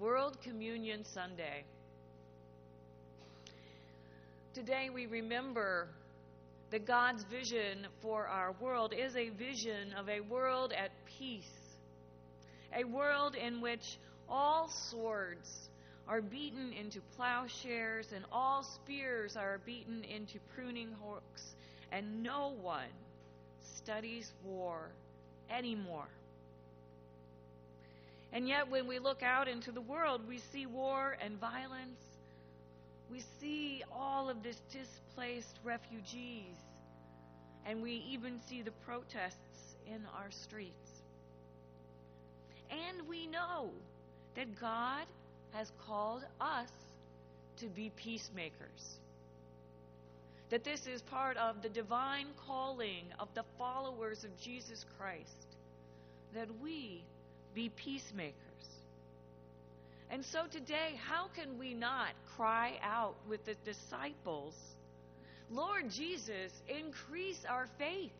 World Communion Sunday. Today we remember that God's vision for our world is a vision of a world at peace, a world in which all swords are beaten into plowshares and all spears are beaten into pruning hooks, and no one studies war anymore. And yet, when we look out into the world, we see war and violence. We see all of this displaced refugees. And we even see the protests in our streets. And we know that God has called us to be peacemakers. That this is part of the divine calling of the followers of Jesus Christ. That we be peacemakers. And so today, how can we not cry out with the disciples, Lord Jesus, increase our faith?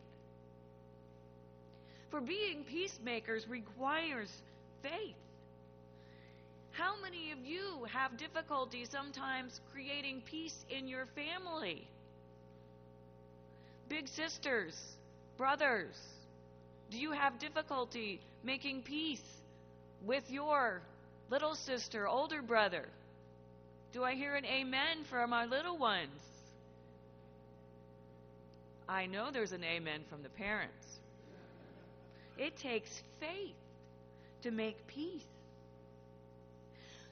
For being peacemakers requires faith. How many of you have difficulty sometimes creating peace in your family? Big sisters, brothers, do you have difficulty making peace with your little sister, older brother? Do I hear an amen from our little ones? I know there's an amen from the parents. It takes faith to make peace.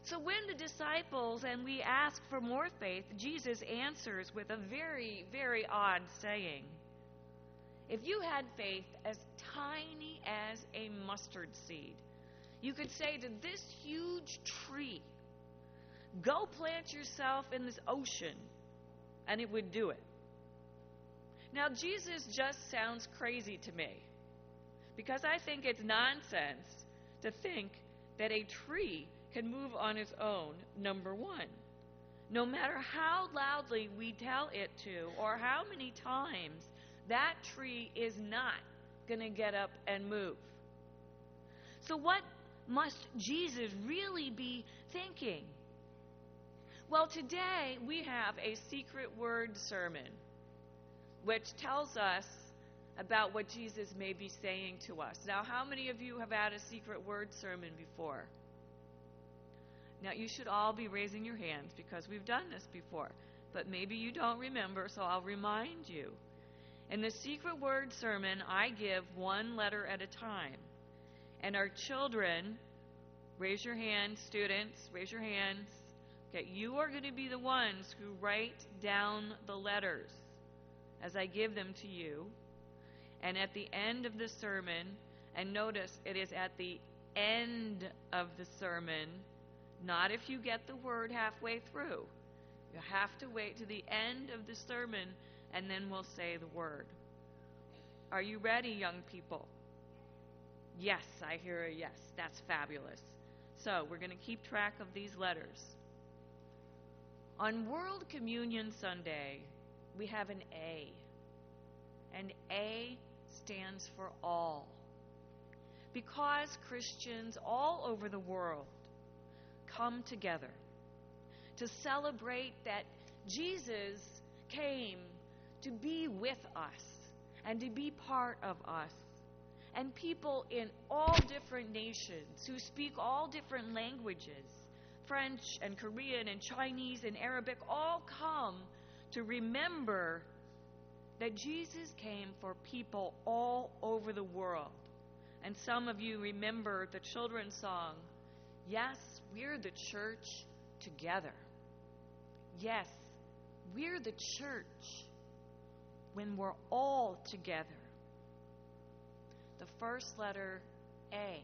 So when the disciples and we ask for more faith, Jesus answers with a very, very odd saying. If you had faith as tiny as a mustard seed, you could say to this huge tree, Go plant yourself in this ocean, and it would do it. Now, Jesus just sounds crazy to me because I think it's nonsense to think that a tree can move on its own, number one. No matter how loudly we tell it to, or how many times that tree is not going to get up and move. So, what must Jesus really be thinking? Well, today we have a secret word sermon which tells us about what Jesus may be saying to us. Now, how many of you have had a secret word sermon before? Now, you should all be raising your hands because we've done this before. But maybe you don't remember, so I'll remind you. In the secret word sermon, I give one letter at a time. And our children, raise your hands, students, raise your hands. Okay, you are going to be the ones who write down the letters as I give them to you. And at the end of the sermon, and notice it is at the end of the sermon, not if you get the word halfway through. You have to wait to the end of the sermon and then we'll say the word. Are you ready, young people? Yes, I hear a yes. That's fabulous. So, we're going to keep track of these letters. On World Communion Sunday, we have an A. And A stands for all. Because Christians all over the world come together to celebrate that Jesus came to be with us and to be part of us. And people in all different nations who speak all different languages French and Korean and Chinese and Arabic all come to remember that Jesus came for people all over the world. And some of you remember the children's song, Yes, we're the church together. Yes, we're the church when we're all together. The first letter, A.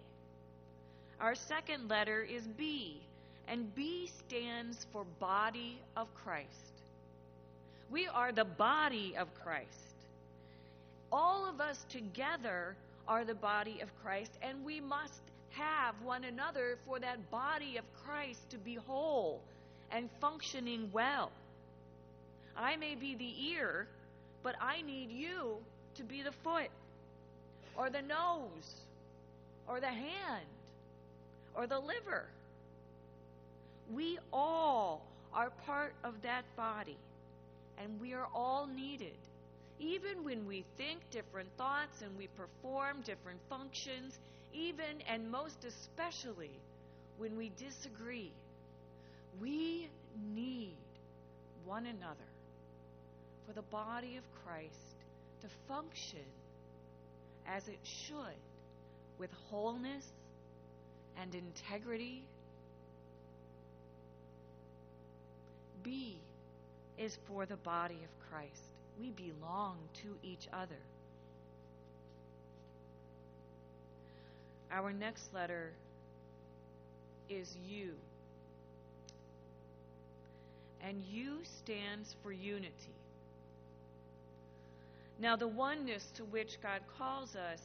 Our second letter is B, and B stands for body of Christ. We are the body of Christ. All of us together are the body of Christ, and we must have one another for that body of Christ to be whole and functioning well. I may be the ear, but I need you to be the foot, or the nose, or the hand, or the liver. We all are part of that body, and we are all needed. Even when we think different thoughts and we perform different functions, even and most especially when we disagree, we need one another for the body of Christ to function as it should with wholeness and integrity. B is for the body of Christ. We belong to each other. Our next letter is U. And U stands for unity. Now, the oneness to which God calls us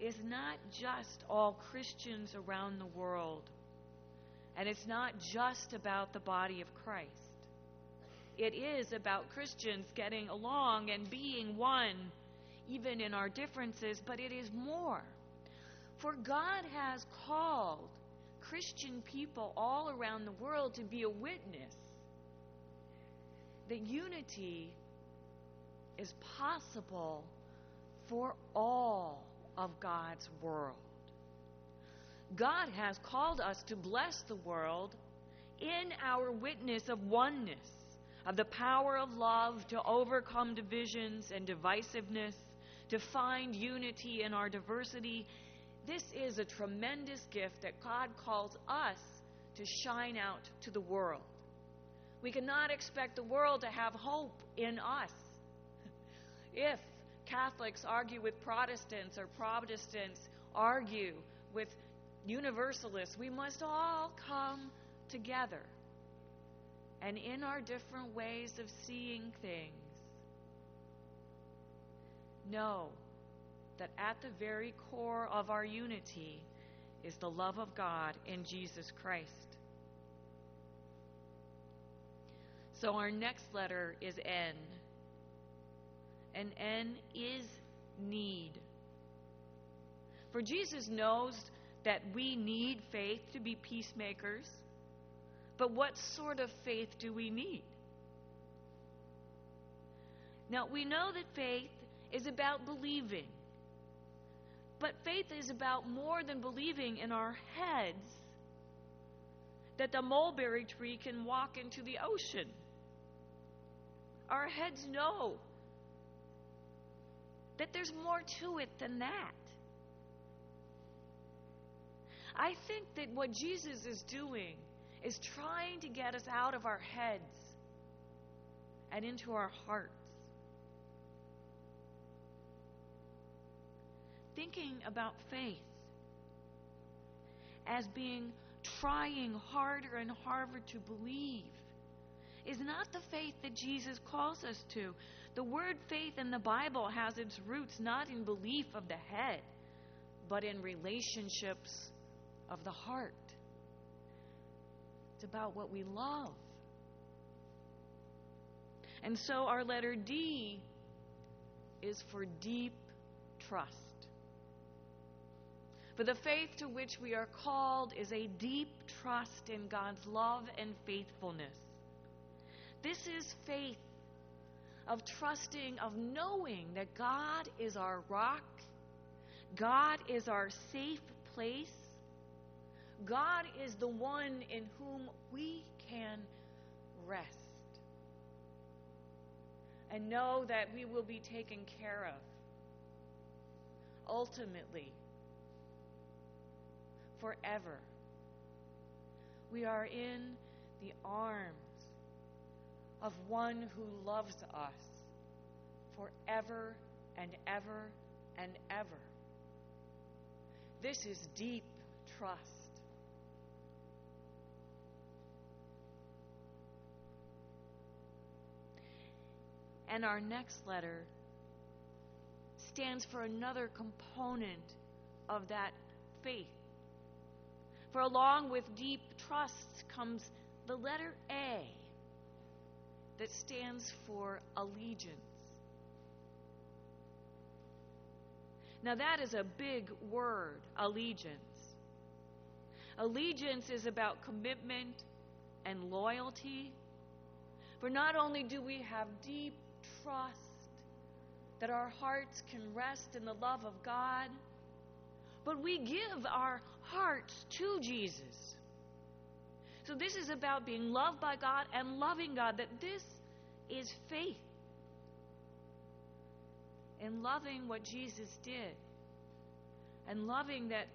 is not just all Christians around the world, and it's not just about the body of Christ. It is about Christians getting along and being one, even in our differences, but it is more. For God has called Christian people all around the world to be a witness that unity is possible for all of God's world. God has called us to bless the world in our witness of oneness, of the power of love to overcome divisions and divisiveness, to find unity in our diversity. This is a tremendous gift that God calls us to shine out to the world. We cannot expect the world to have hope in us if Catholics argue with Protestants or Protestants argue with Universalists, we must all come together. And in our different ways of seeing things, know that at the very core of our unity is the love of God in Jesus Christ. So our next letter is N and N is need. For Jesus knows that we need faith to be peacemakers, but what sort of faith do we need? Now, we know that faith is about believing, but faith is about more than believing in our heads that the mulberry tree can walk into the ocean. Our heads know that there's more to it than that. I think that what Jesus is doing is trying to get us out of our heads and into our hearts. Thinking about faith as being trying harder and harder to believe is not the faith that Jesus calls us to. The word faith in the Bible has its roots not in belief of the head, but in relationships of the heart. It's about what we love. And so our letter D is for deep trust. For the faith to which we are called is a deep trust in God's love and faithfulness. This is faith of trusting, of knowing that God is our rock, God is our safe place, God is the one in whom we can rest. And know that we will be taken care of. Ultimately, forever. We are in the arms of one who loves us forever and ever and ever. This is deep trust. And our next letter stands for another component of that faith. For along with deep trust comes the letter A that stands for allegiance. Now, that is a big word, allegiance. Allegiance is about commitment and loyalty. For not only do we have deep trust that our hearts can rest in the love of God, but we give our hearts to Jesus. So this is about being loved by God and loving God, that this is faith. In loving what Jesus did, and loving that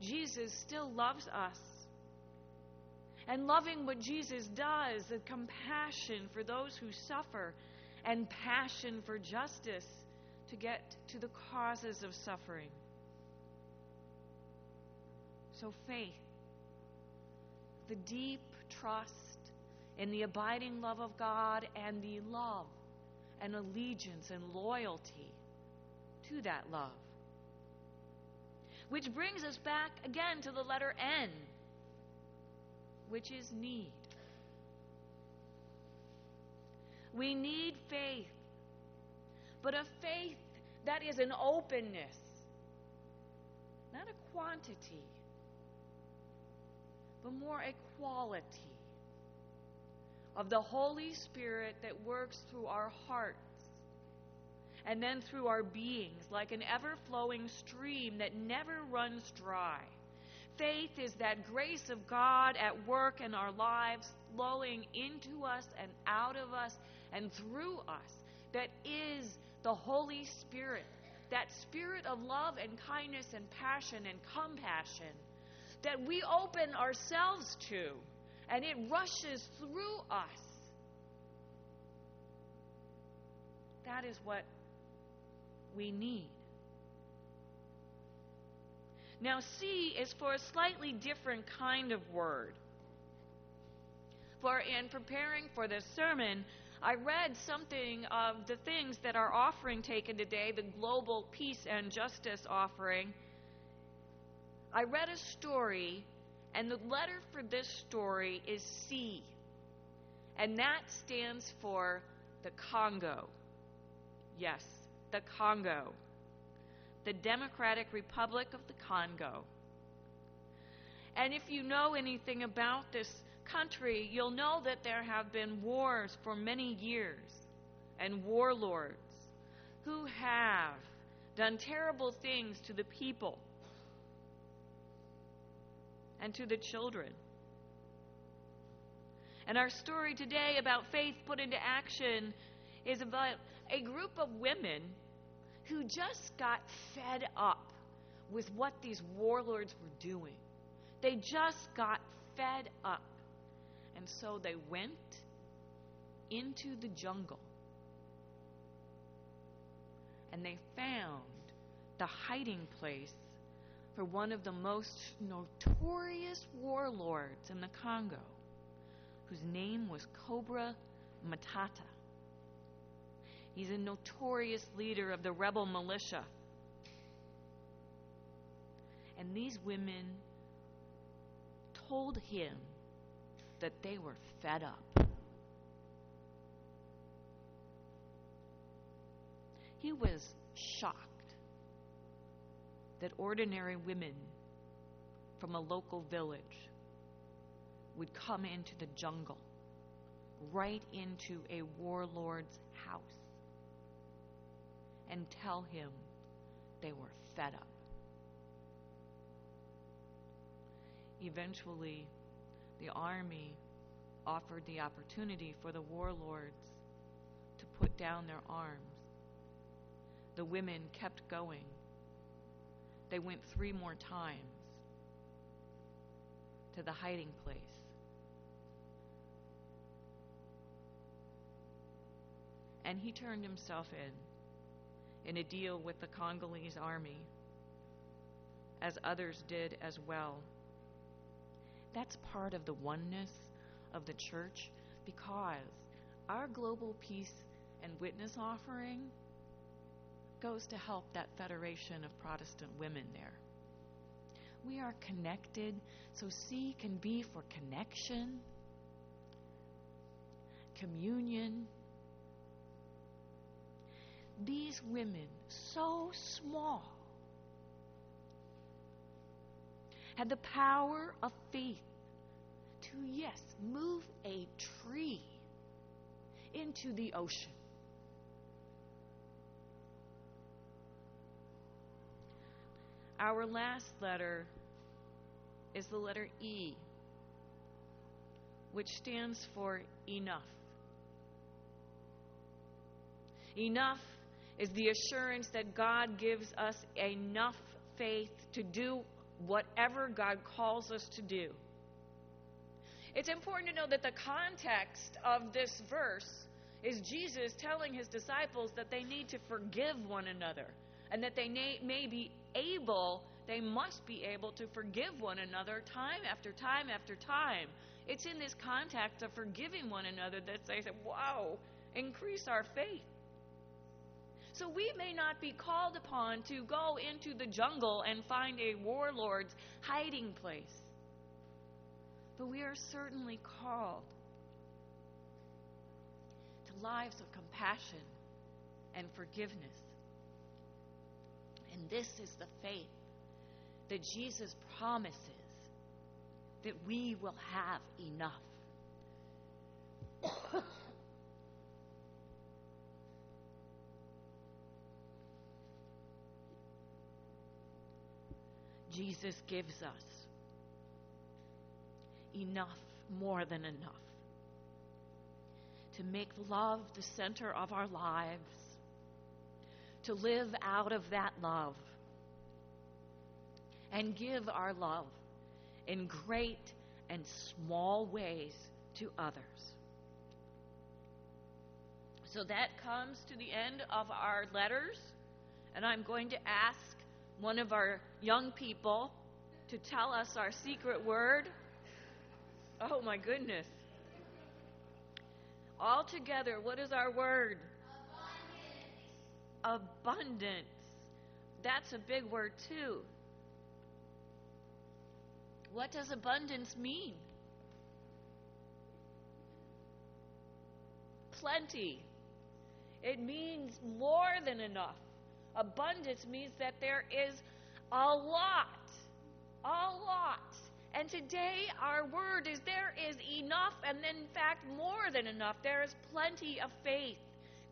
Jesus still loves us, and loving what Jesus does, the compassion for those who suffer, and passion for justice to get to the causes of suffering. So, faith, the deep trust in the abiding love of God and the love and allegiance and loyalty to that love. Which brings us back again to the letter N, which is need. We need faith, but a faith that is an openness, not a quantity, but more a quality of the Holy Spirit that works through our hearts and then through our beings like an ever flowing stream that never runs dry. Faith is that grace of God at work in our lives, flowing into us and out of us and through us, that is the Holy Spirit, that spirit of love and kindness and passion and compassion that we open ourselves to and it rushes through us. That is what we need. Now, C is for a slightly different kind of word. For in preparing for this sermon, I read something of the things that our offering taken today, the Global Peace and Justice offering. I read a story, and the letter for this story is C, and that stands for the Congo. Yes, the Congo, the Democratic Republic of the Congo. And if you know anything about this country, you'll know that there have been wars for many years and warlords who have done terrible things to the people and to the children. And our story today about faith put into action is about a group of women who just got fed up with what these warlords were doing. They just got fed up. And so they went into the jungle. And they found the hiding place for one of the most notorious warlords in the Congo, whose name was Cobra Matata. He's a notorious leader of the rebel militia. And these women told him that they were fed up. He was shocked that ordinary women from a local village would come into the jungle, right into a warlord's house, and tell him they were fed up. Eventually, the army offered the opportunity for the warlords to put down their arms. The women kept going. They went three more times to the hiding place. And he turned himself in in a deal with the Congolese army, as others did as well. That's part of the oneness of the church because our global peace and witness offering goes to help that Federation of Protestant Women there. We are connected, so C can be for connection, communion. These women, so small, had the power of faith to, yes, move a tree into the ocean. Our last letter is the letter E, which stands for enough. Enough is the assurance that God gives us enough faith to do whatever God calls us to do. It's important to know that the context of this verse is Jesus telling his disciples that they need to forgive one another and that they may, may be able, they must be able to forgive one another time after time after time. It's in this context of forgiving one another that they say, wow, increase our faith. So we may not be called upon to go into the jungle and find a warlord's hiding place. But we are certainly called to lives of compassion and forgiveness. And this is the faith that Jesus promises that we will have enough. Jesus gives us enough, more than enough, to make love the center of our lives to live out of that love and give our love in great and small ways to others. So that comes to the end of our letters, and I'm going to ask one of our young people to tell us our secret word. Oh my goodness. All together, what is our word? Abundance. That's a big word, too. What does abundance mean? Plenty. It means more than enough. Abundance means that there is a lot. A lot. And today our word is there is enough, and in fact, more than enough. There is plenty of faith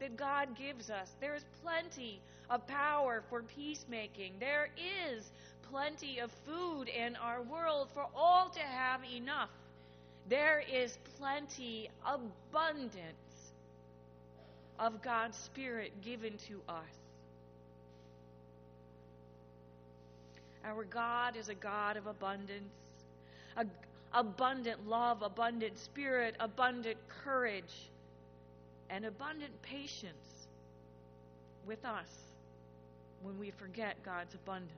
that God gives us. There is plenty of power for peacemaking. There is plenty of food in our world for all to have enough. There is plenty, abundance of God's Spirit given to us. Our God is a God of abundance, a, abundant love, abundant spirit, abundant courage and abundant patience with us when we forget God's abundance.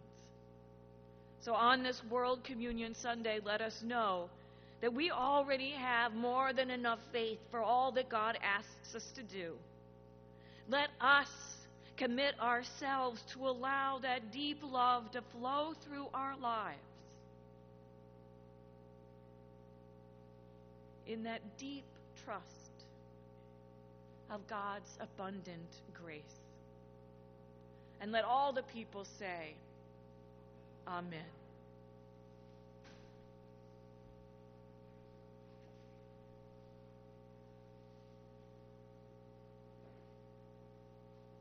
So, on this World Communion Sunday, let us know that we already have more than enough faith for all that God asks us to do. Let us commit ourselves to allow that deep love to flow through our lives. In that deep trust of God's abundant grace. And let all the people say, Amen.